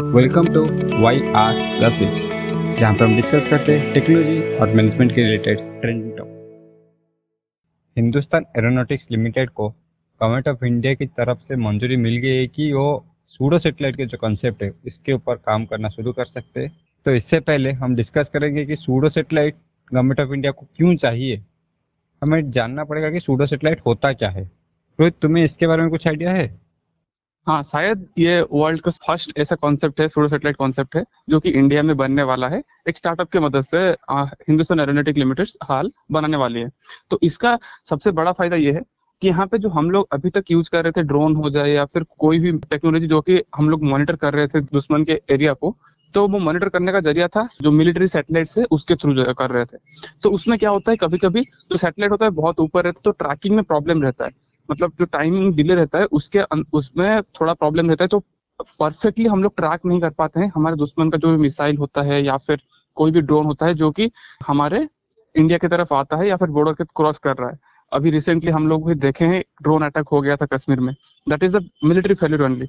Welcome to Y R recipes जहाँ पर हम डिस्कस करते हैं टेक्नोलॉजी और मैनेजमेंट के related trending top Hindustan Aeronautics Limited को गवर्नमेंट ऑफ़ इंडिया की तरफ़ से मंजूरी मिल गई है कि वो सूडो सेटेलाइट के जो कॉन्सेप्ट है, इसके ऊपर काम करना शुरू कर सकते हैं। तो इससे पहले हम डिस्कस करेंगे कि pseudo satellite government of India को क्यों चाहिए? हमें जानना पड़ेगा कि सूडो सेटेलाइट होता क्या है। रोहित, तुम्हें इसके बारे में कुछ आइडिया है? हाँ शायद ये वर्ल्ड का फ़र्स्ट ऐसा कॉन्सेप्ट है सूडो सेटेलाइट कॉन्सेप्ट है, जो कि इंडिया में बनने वाला है। एक स्टार्टअप की मदद से हिंदुस्तान एरोनोटिक लिमिटेड हाल बनाने वाली है। तो इसका सबसे बड़ा फ़ायदा ये है कि यहाँ पे जो हम लोग अभी तक यूज़ कर रहे थे ड्रोन हो जाए या फिर कोई भी टेक्नोलॉजी जो कि हम लोग मॉनिटर कर रहे थे दुश्मन के एरिया को तो वो मॉनिटर करने का ज़रिया था जो मिलिट्री सैटेलाइट से उसके थ्रू कर रहे थे। तो उसमें क्या होता है कभी कभी जो सैटेलाइट होता है बहुत ऊपर रहता है तो ट्रैकिंग में प्रॉब्लम रहता है। मतलब जो टाइमिंग डिले रहता है, उसके उसमें थोड़ा प्रॉब्लम रहता है तो परफेक्टली हम लोग ट्रैक नहीं कर पाते हैं। हमारे दुश्मन का जो भी मिसाइल होता है या फिर कोई भी ड्रोन होता है, जो कि हमारे इंडिया की तरफ़ आता है या फिर बॉर्डर के क्रॉस कर रहा है। अभी रिसेंटली हम लोग भी देखे हैं ड्रोन अटैक हो गया था कश्मीर में। That is the military failure only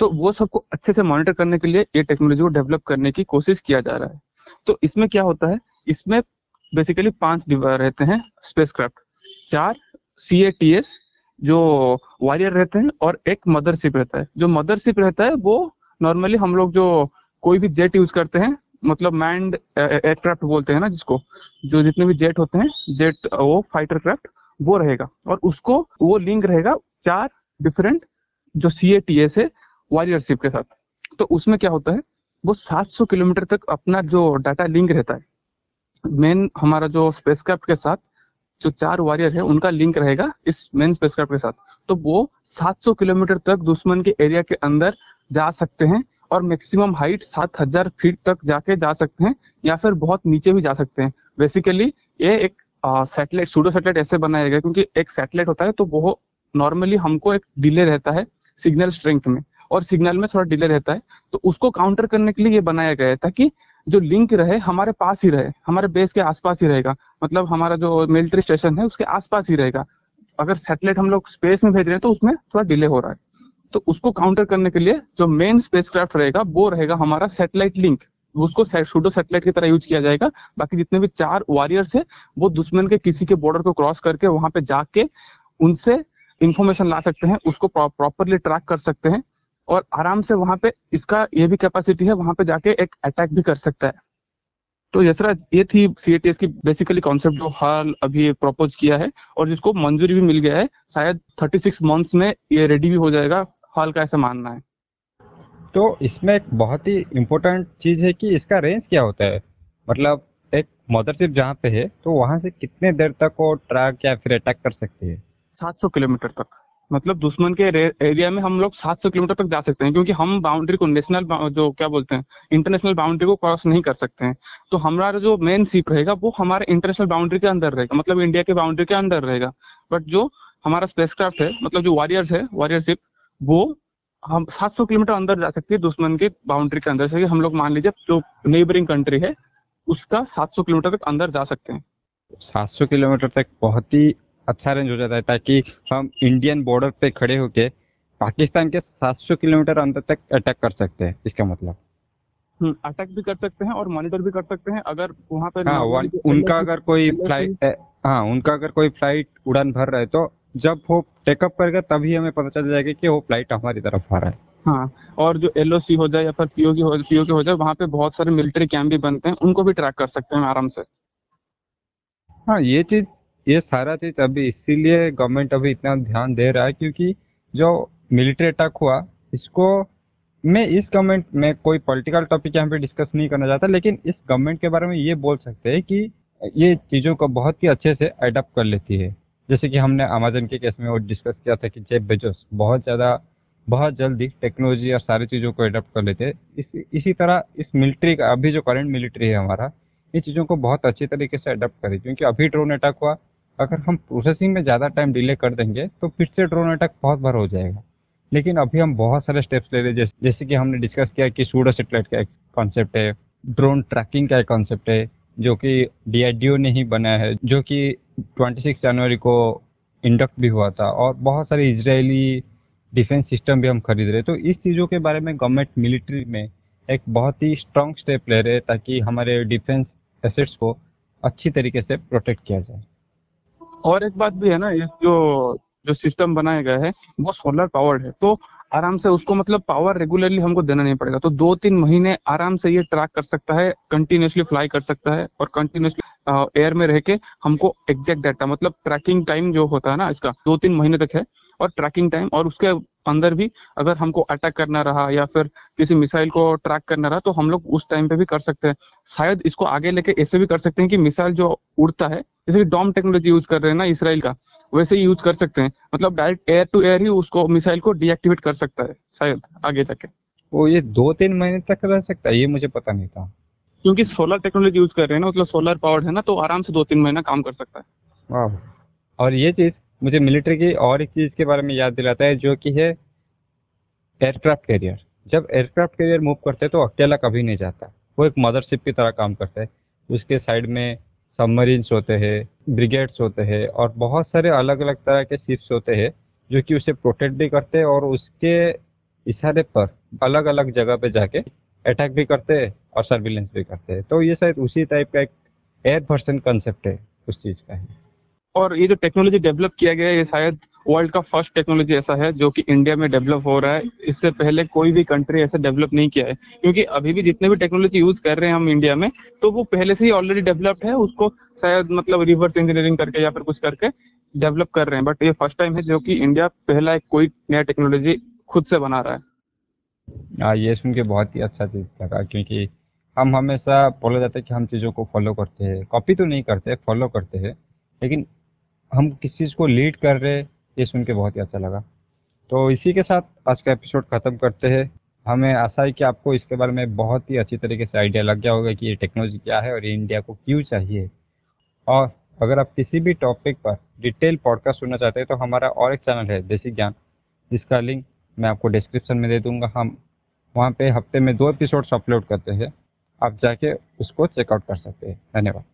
तो वो सबको अच्छे से मॉनिटर करने के लिए ये टेक्नोलॉजी को डेवलप करने की कोशिश किया जा रहा है। तो इसमें क्या होता है? इसमें बेसिकली पाँच रहते हैं स्पेसक्राफ्ट चार सी ए टी एस जो वॉरियर रहते हैं और एक मदरशिप रहता है। जो मदरशिप रहता है, वो नॉर्मली हम लोग जो कोई भी जेट यूज़ करते हैं मतलब मैंड एयरक्राफ्ट बोलते हैं ना जिसको, जो जितने भी जेट होते हैं जेट वो फाइटर क्राफ्ट वो रहेगा। और उसको, वो लिंक रहेगा चार डिफरेंट जो सी ए टी एस है वॉरियरशिप के साथ। तो उसमें क्या होता है, वो 700 किलोमीटर तक अपना जो डाटा लिंक रहता है मेन हमारा जो स्पेसक्राफ्ट के साथ जो चार वॉरियर है, उनका लिंक रहेगा इस मेन स्पेसक्राफ्ट के साथ। तो वो 700 किलोमीटर तक दुश्मन के एरिया के अंदर जा सकते हैं और मैक्सिमम हाइट 7000 फीट तक जाके जा सकते हैं या फिर बहुत नीचे भी जा सकते हैं। बेसिकली ये एक सैटेलाइट सूडो सैटेलाइट ऐसे बनाया गया क्योंकि एक सैटेलाइट होता है तो वो नॉर्मली हमको एक डिले रहता है सिग्नल स्ट्रेंथ में। और सिग्नल में थोड़ा डिले रहता है तो उसको काउंटर करने के लिए ये बनाया गया था कि जो लिंक रहे, हमारे पास ही रहे, हमारे बेस के आसपास ही रहेगा। मतलब हमारा जो मिलिट्री स्टेशन है, उसके आसपास ही रहेगा। अगर सैटेलाइट हम लोग स्पेस में भेज रहे हैं तो उसमें थोड़ा डिले हो रहा है। तो उसको काउंटर करने के लिए जो मेन स्पेसक्राफ्ट रहेगा, वो रहेगा हमारा सैटेलाइट लिंक। उसको सूडो सैटेलाइट की तरह यूज़ किया जाएगा। बाकी जितने भी चार वॉरियर्स है, वो दुश्मन के किसी के बॉर्डर को क्रॉस करके वहाँ पे जाके उनसे इंफॉर्मेशन ला सकते हैं, उसको प्रॉपरली ट्रैक कर सकते हैं। और आराम से वहाँ पे इसका ये भी कैपेसिटी है वहाँ पे जाके एक अटैक भी कर सकता है। तो यशरा ये थी सीएटीएस की बेसिकली कॉन्सेप्ट जो हाल अभी प्रपोज किया है और जिसको मंजूरी भी मिल गया है। शायद 36 मंथ्स में ये रेडी भी हो जाएगा हाल का ऐसा मानना है। तो इसमें एक बहुत ही इम्पोर्टेंट चीज़ है कि इसका रेंज क्या होता है? मतलब एक मदरशिप जहाँ पे है तो वहाँ से कितने देर तक वो ट्रैक या फिर अटैक कर सकती है? 700 किलोमीटर तक। मतलब दुश्मन के एरिया में हम लोग 700 किलोमीटर तक जा सकते हैं, क्योंकि हम बाउंड्री को नेशनल जो क्या बोलते हैं इंटरनेशनल बाउंड्री को क्रॉस नहीं कर सकते हैं। तो हमारा जो मेन शिप रहेगा, वो हमारे इंटरनेशनल बाउंड्री के अंदर रहेगा मतलब इंडिया के बाउंड्री के अंदर रहेगा। बट जो हमारा स्पेसक्राफ्ट है मतलब जो वॉरियर्स है वॉरियर शिप वो हम 700 किलोमीटर अंदर जा सकती है दुश्मन के बाउंड्री के अंदर से। हम लोग मान लीजिए, जो नेबरिंग कंट्री है, उसका 700 किलोमीटर तक अंदर जा सकते हैं। 700 किलोमीटर तक बहुत ही अच्छा रेंज हो जाता है ताकि हम इंडियन बॉर्डर पे खड़े होके पाकिस्तान के 700 किलोमीटर अंदर तक अटैक कर सकते हैं। इसका मतलब? अटैक हम्म, भी कर सकते हैं और मॉनिटर भी कर सकते हैं। अगर वहाँ पर हाँ उनका अगर कोई फ़्लाइट हाँ उनका अगर कोई फ़्लाइट उड़ान भर रहा है तो जब वो टेकअप करेगा तभी हमें पता चल जाएगा कि वो फ़्लाइट हमारी तरफ़ आ रहा है। हाँ और जो एलओसी हो जाए या फिर पीओ की हो पीओ के हो जाए वहाँ पे बहुत सारे मिलिट्री कैंप भी बनते हैं। उनको भी ट्रैक कर सकते हैं आराम से। हाँ ये चीज़ ये सारा चीज़ अभी इसीलिए गवर्नमेंट अभी इतना ध्यान दे रहा है क्योंकि जो मिलिट्री अटैक हुआ, इसको मैं इस गवर्नमेंट में कोई पॉलिटिकल टॉपिक यहाँ पे डिस्कस नहीं करना चाहता, लेकिन इस गवर्नमेंट के बारे में ये बोल सकते हैं कि ये चीज़ों को बहुत ही अच्छे से अडप्ट कर लेती है। जैसे कि हमने अमेजन के केस में वो डिस्कस किया था कि जेब बेजोस बहुत ज़्यादा, बहुत जल्दी टेक्नोलॉजी और सारी चीज़ों को अडप्ट कर लेते हैं। इस, इसी तरह इस मिलिट्री का, अभी जो करंट मिलिट्री है हमारा, ये चीज़ों को बहुत अच्छी तरीके से अडप्ट करे, क्योंकि अभी ड्रोन अटैक हुआ अगर हम प्रोसेसिंग में ज़्यादा टाइम डिले कर देंगे तो फिर से ड्रोन अटैक बहुत बार हो जाएगा। लेकिन अभी हम बहुत सारे स्टेप्स ले रहे हैं जैसे, जैसे कि हमने डिस्कस किया कि सूडो सेटेलाइट का एक कॉन्सेप्ट है ड्रोन ट्रैकिंग का एक कॉन्सेप्ट है जो कि डी ने ही बनाया है जो कि 26 जनवरी को इंडक्ट भी हुआ था और बहुत सारे इसराइली डिफेंस सिस्टम भी हम खरीद रहे तो इस चीज़ों के बारे में गवर्नमेंट मिलिट्री में एक बहुत ही स्ट्रॉन्ग स्टेप ले रहे ताकि हमारे डिफेंस एसेट्स को अच्छी तरीके से प्रोटेक्ट किया जाए। और एक बात भी है ना, इस जो जो सिस्टम बनाया गया है, वो सोलर पावर्ड है। तो आराम से उसको मतलब पावर रेगुलरली हमको देना नहीं पड़ेगा। तो दो तीन महीने आराम से ये ट्रैक कर सकता है कंटिन्यूसली फ्लाई कर सकता है और कंटिन्यूसली एयर में रह के हमको एग्जैक्ट डाटा मतलब ट्रैकिंग टाइम जो होता है ना इसका दो तीन महीने तक है, और ट्रैकिंग टाइम और उसके अंदर भी अगर हमको अटैक करना रहा या फिर किसी मिसाइल को ट्रैक करना रहा तो हम लोग उस टाइम पे भी कर सकते हैं। शायद इसको आगे लेके ऐसे भी कर सकते हैं कि मिसाइल जो उड़ता है, जैसे डॉम टेक्नोलॉजी यूज़ कर रहे हैं ना इसराइल का, वैसे ही यूज़ कर सकते हैं। मतलब डायरेक्ट एयर टू एयर ही उसको मिसाइल को डीएक्टिवेट कर सकता है, शायद आगे जाके। वो ये दो तीन महीने तक रह सकता है, ये मुझे पता नहीं था। क्योंकि सोलर टेक्नोलॉजी यूज़ कर रहे हैं ना मतलब सोलर पावर्ड है ना तो आराम से दो तीन महीना काम कर सकता है। और ये चीज़ मुझे मिलिट्री की और एक चीज़ के बारे में याद दिलाता है, जो कि है एयरक्राफ्ट कैरियर जब एयरक्राफ्ट कैरियर मूव करते हैं तो अकेला कभी नहीं जाता। वो एक मदरशिप की तरह काम करता है। उसके साइड में सबमरीन्स होते हैं ब्रिगेड्स होते हैं, और बहुत सारे अलग अलग तरह के शिप्स होते हैं, जो कि उसे प्रोटेक्ट भी करते हैं और उसके इशारे पर अलग अलग जगह पे जाके अटैक भी करते हैं और सर्विलेंस भी करते। हैं तो ये शायद उसी टाइप का एक एयर पर्सन कंसेप्ट है उस चीज़ का है। और ये जो टेक्नोलॉजी डेवलप किया गया है ये शायद वर्ल्ड का फ़र्स्ट टेक्नोलॉजी ऐसा है जो कि इंडिया में डेवलप हो रहा है। इससे पहले कोई भी कंट्री ऐसा डेवलप नहीं किया है। क्योंकि अभी भी जितने भी टेक्नोलॉजी यूज़ कर रहे हैं हम इंडिया में तो वो पहले से ही ऑलरेडी डेवलप्ड है। उसको शायद मतलब रिवर्स इंजीनियरिंग करके या फिर कुछ करके डेवलप कर रहे हैं। बट ये फ़र्स्ट टाइम है जो कि इंडिया पहला कोई नया टेक्नोलॉजी खुद से बना रहा हाँ, ये सुन के बहुत ही अच्छा चीज़ लगा, क्योंकि हम हमेशा बोला जाता है कि हम चीज़ों को फॉलो करते हैं। कॉपी तो नहीं करते फॉलो करते हैं, लेकिन हम किस चीज़ को लीड कर रहे हैं, ये सुन के बहुत ही अच्छा लगा। तो इसी के साथ आज का एपिसोड ख़त्म करते हैं। हमें आशा है कि आपको इसके बारे में बहुत ही अच्छी तरीके से आइडिया लग गया होगा कि ये टेक्नोलॉजी क्या है और ये इंडिया को क्यों चाहिए। और अगर आप किसी भी टॉपिक पर डिटेल पॉडकास्ट सुनना चाहते हैं तो हमारा और एक चैनल है बेसिक ज्ञान जिसका लिंक मैं आपको डिस्क्रिप्शन में दे दूँगा। हम वहाँ पे हफ़्ते में दो एपिसोड्स अपलोड करते हैं। आप जाके उसको चेकआउट कर सकते हैं। धन्यवाद।